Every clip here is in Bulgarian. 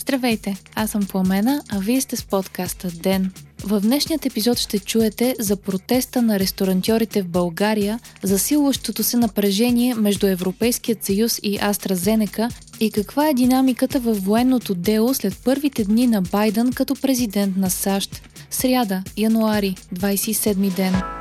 Здравейте, аз съм Пламена, а вие сте с подкаста ДЕН. В днешният епизод ще чуете за протеста на ресторантьорите в България, засилващото се напрежение между Европейският съюз и AstraZeneca и каква е динамиката във военното дело след първите дни на Байден като президент на САЩ. Сряда, януари, 27 ден.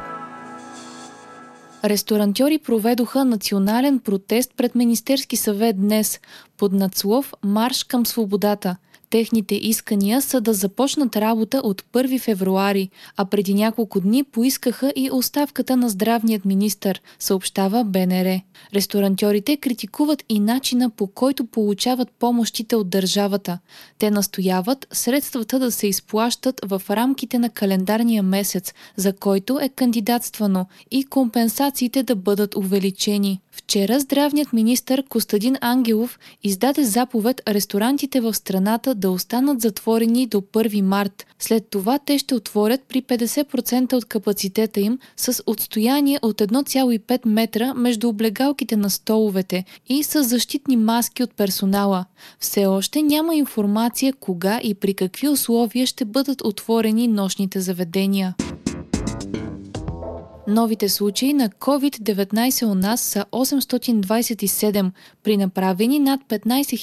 Ресторантьори проведоха национален протест пред Министерски съвет днес под надслов Марш към свободата – Техните искания са да започнат работа от 1 февруари, а преди няколко дни поискаха и оставката на здравният министр, съобщава БНР. Ресторантьорите критикуват и начина по който получават помощите от държавата. Те настояват средствата да се изплащат в рамките на календарния месец, за който е кандидатствано, и компенсациите да бъдат увеличени. Вчера здравният министр Костадин Ангелов издаде заповед ресторантите в страната да останат затворени до 1 март. След това те ще отворят при 50% от капацитета им с отстояние от 1,5 метра между облегалките на столовете и с защитни маски от персонала. Все още няма информация кога и при какви условия ще бъдат отворени нощните заведения. Новите случаи на COVID-19 у нас са 827 при направени над 15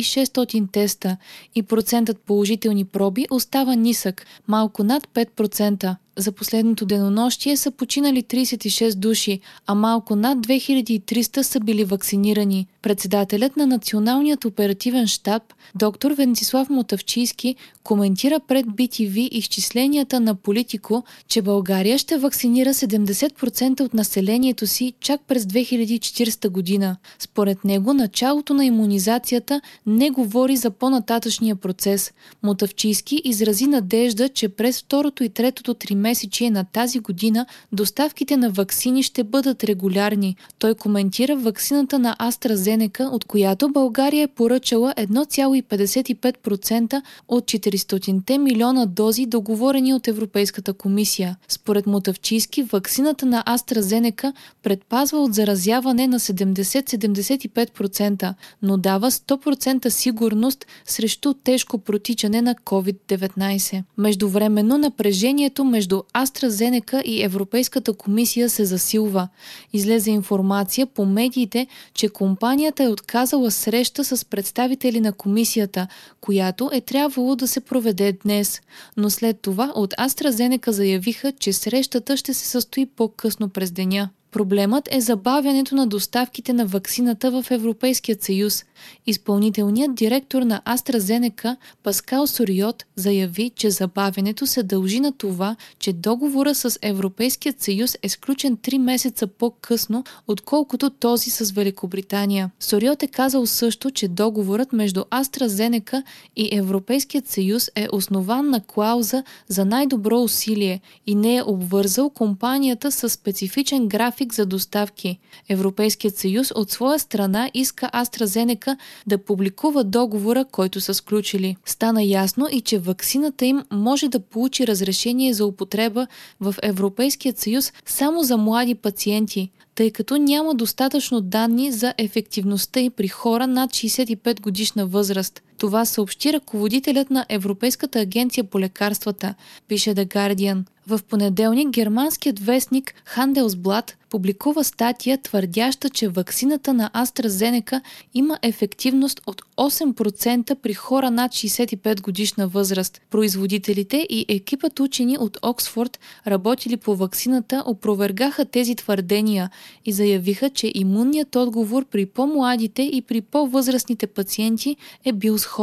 600 теста и процентът положителни проби остава нисък, малко над 5%. За последното денонощие са починали 36 души, а малко над 2300 са били вакцинирани. Председателят на Националният оперативен штаб, доктор Венцислав Мотавчийски, коментира пред BTV изчисленията на Политико, че България ще вакцинира 70% от населението си чак през 2040 година. Според него, началото на иммунизацията не говори за по-нататъчния процес. Мотавчийски изрази надежда, че през второто и третото тримесечие месечие на тази година доставките на ваксини ще бъдат регулярни. Той коментира ваксината на AstraZeneca, от която България е поръчала 1,55% от 400 милиона дози, договорени от Европейската комисия. Според Мотавчийски, ваксината на AstraZeneca предпазва от заразяване на 70-75%, но дава 100% сигурност срещу тежко протичане на COVID-19. Междувременно напрежението между между AstraZeneca и Европейската комисия се засилва. Излезе информация по медиите, че компанията е отказала среща с представители на комисията, която е трябвало да се проведе днес. Но след това от AstraZeneca заявиха, че срещата ще се състои по-късно през деня. Проблемът е забавянето на доставките на ваксината в Европейският съюз. Изпълнителният директор на AstraZeneca Паскал Сориот заяви, че забавянето се дължи на това, че договора с Европейският съюз е сключен 3 месеца по-късно, отколкото този с Великобритания. Сориот е казал също, че договорът между AstraZeneca и Европейският съюз е основан на клауза за най-добро усилие и не е обвързал компанията с специфичен график график за доставки. Европейският съюз от своя страна иска AstraZeneca да публикува договора, който са сключили. Стана ясно и, че ваксината им може да получи разрешение за употреба в Европейският съюз само за млади пациенти, тъй като няма достатъчно данни за ефективността и при хора над 65 годишна възраст. Това съобщи ръководителят на Европейската агенция по лекарствата, пише The Guardian. В понеделник германският вестник Handelsblatt публикува статия, твърдяща, че ваксината на AstraZeneca има ефективност от 8% при хора над 65 годишна възраст. Производителите и екипът учени от Оксфорд, работили по ваксината, опровергаха тези твърдения и заявиха, че имунният отговор при по-младите и при по-възрастните пациенти е бил сходен.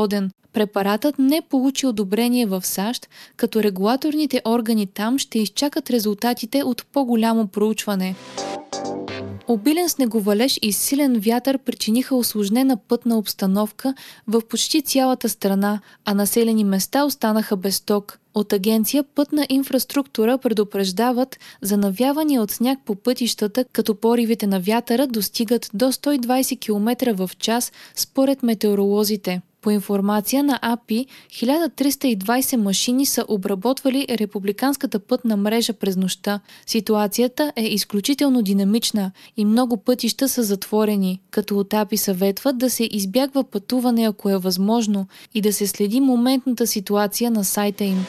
Препаратът не получи одобрение в САЩ, като регулаторните органи там ще изчакат резултатите от по-голямо проучване. Обилен снеговалеж и силен вятър причиниха осложнена пътна обстановка в почти цялата страна, а населени места останаха без ток. От агенция Пътна инфраструктура предупреждават за навявания от сняг по пътищата, като поривите на вятъра достигат до 120 км в час според метеоролозите. По информация на АПИ, 1320 машини са обработвали републиканската пътна мрежа през нощта. Ситуацията е изключително динамична и много пътища са затворени, като от АПИ съветват да се избягва пътуване ако е възможно и да се следи моментната ситуация на сайта им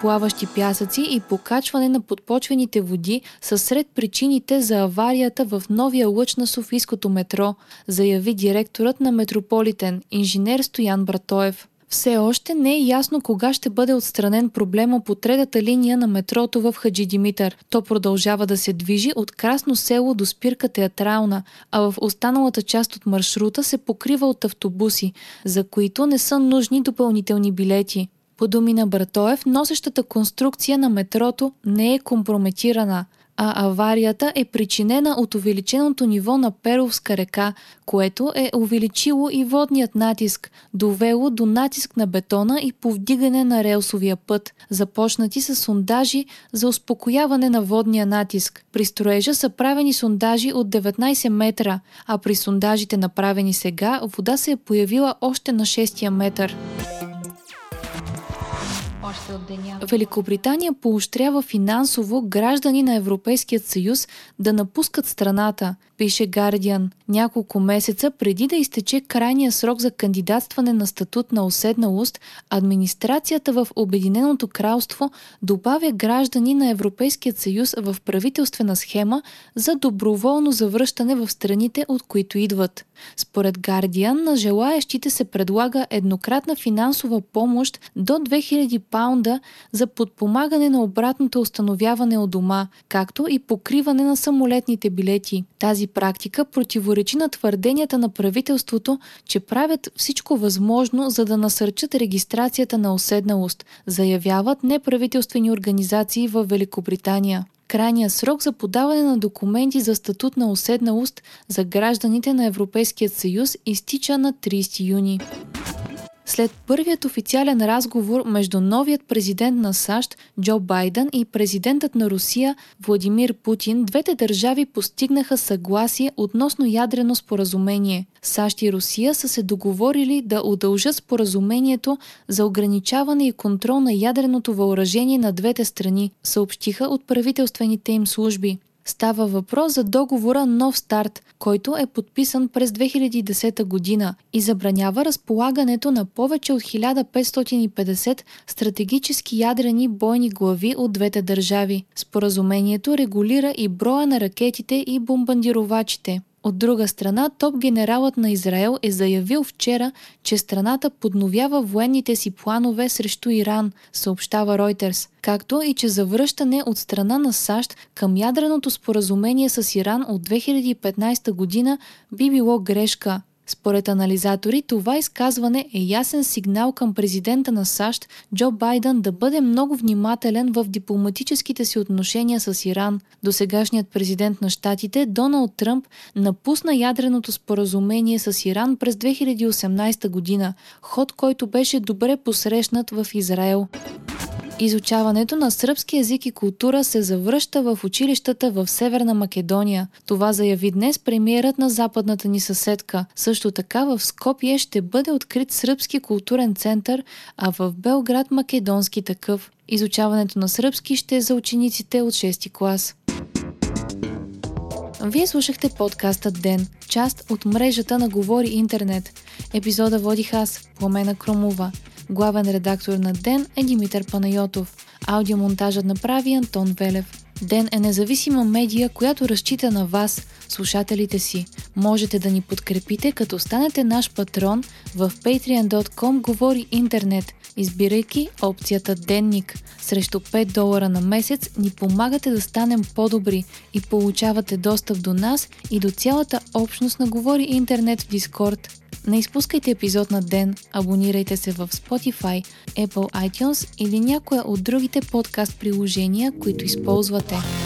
плаващи пясъци и покачване на подпочвените води са сред причините за аварията в новия лъч на Софийското метро, заяви директорът на Метрополитен, инженер Стоян Братоев. Все още не е ясно кога ще бъде отстранен проблема по третата линия на метрото в Хаджи Димитър. То продължава да се движи от Красно село до спирка Театрална, а в останалата част от маршрута се покрива от автобуси, за които не са нужни допълнителни билети. По думи на Братоев, носещата конструкция на метрото не е компрометирана, а аварията е причинена от увеличеното ниво на Перовска река, което е увеличило и водният натиск, довело до натиск на бетона и повдигане на релсовия път. Започнати са сондажи за успокояване на водния натиск. При строежа са правени сондажи от 19 метра, а при сондажите направени сега вода се е появила още на 6 метър още от деня. Великобритания поощрява финансово граждани на Европейският съюз да напускат страната, пише Guardian. Няколко месеца преди да изтече крайния срок за кандидатстване на статут на уседналост, администрацията в Обединеното кралство добавя граждани на Европейският съюз в правителствена схема за доброволно завръщане в страните, от които идват. Според Guardian, на желаящите се предлага еднократна финансова помощ до 2000 паунда за подпомагане на обратното установяване от дома, както и покриване на самолетните билети. Тази практика противоречи на твърденията на правителството, че правят всичко възможно, за да насърчат регистрацията на уседналост, заявяват неправителствени организации в Великобритания. Крайният срок за подаване на документи за статут на уседналост за гражданите на Европейският съюз изтича на 30 юни. След първият официален разговор между новият президент на САЩ Джо Байден и президентът на Русия Владимир Путин, двете държави постигнаха съгласие относно ядрено споразумение. САЩ и Русия са се договорили да удължат споразумението за ограничаване и контрол на ядреното въоръжение на двете страни, съобщиха от правителствените им служби. Става въпрос за договора Нов старт, който е подписан през 2010 година и забранява разполагането на повече от 1550 стратегически ядрени бойни глави от двете държави. Споразумението регулира и броя на ракетите и бомбандировачите. От друга страна, топ-генералът на Израел е заявил вчера, че страната подновява военните си планове срещу Иран, съобщава Reuters, както и че завръщане от страна на САЩ към ядреното споразумение с Иран от 2015 година би било грешка. Според анализатори, това изказване е ясен сигнал към президента на САЩ Джо Байден да бъде много внимателен в дипломатическите си отношения с Иран. Досегашният президент на щатите Доналд Тръмп напусна ядреното споразумение с Иран през 2018 година, ход който беше добре посрещнат в Израел. Изучаването на сръбски язик и култура се завръща в училищата в Северна Македония. Това заяви днес премиерът на западната ни съседка. Също така в Скопие ще бъде открит сръбски културен център, а в Белград македонски такъв. Изучаването на сръбски ще е за учениците от 6 клас. Вие слушахте подкаста Ден, част от мрежата на Говори Интернет. Епизода водих аз, Пламена Кромова. Главен редактор на Ден е Димитър Панайотов. Аудиомонтажът направи Антон Велев. Ден е независима медия, която разчита на вас, слушателите си. Можете да ни подкрепите, като станете наш патрон в patreon.com говори интернет, избирайки опцията Денник. Срещу 5 долара на месец ни помагате да станем по-добри и получавате достъп до нас и до цялата общност на Говори интернет в Дискорд. Не изпускайте епизод на ден, абонирайте се в Spotify, Apple iTunes или някоя от другите подкаст приложения, които използвате.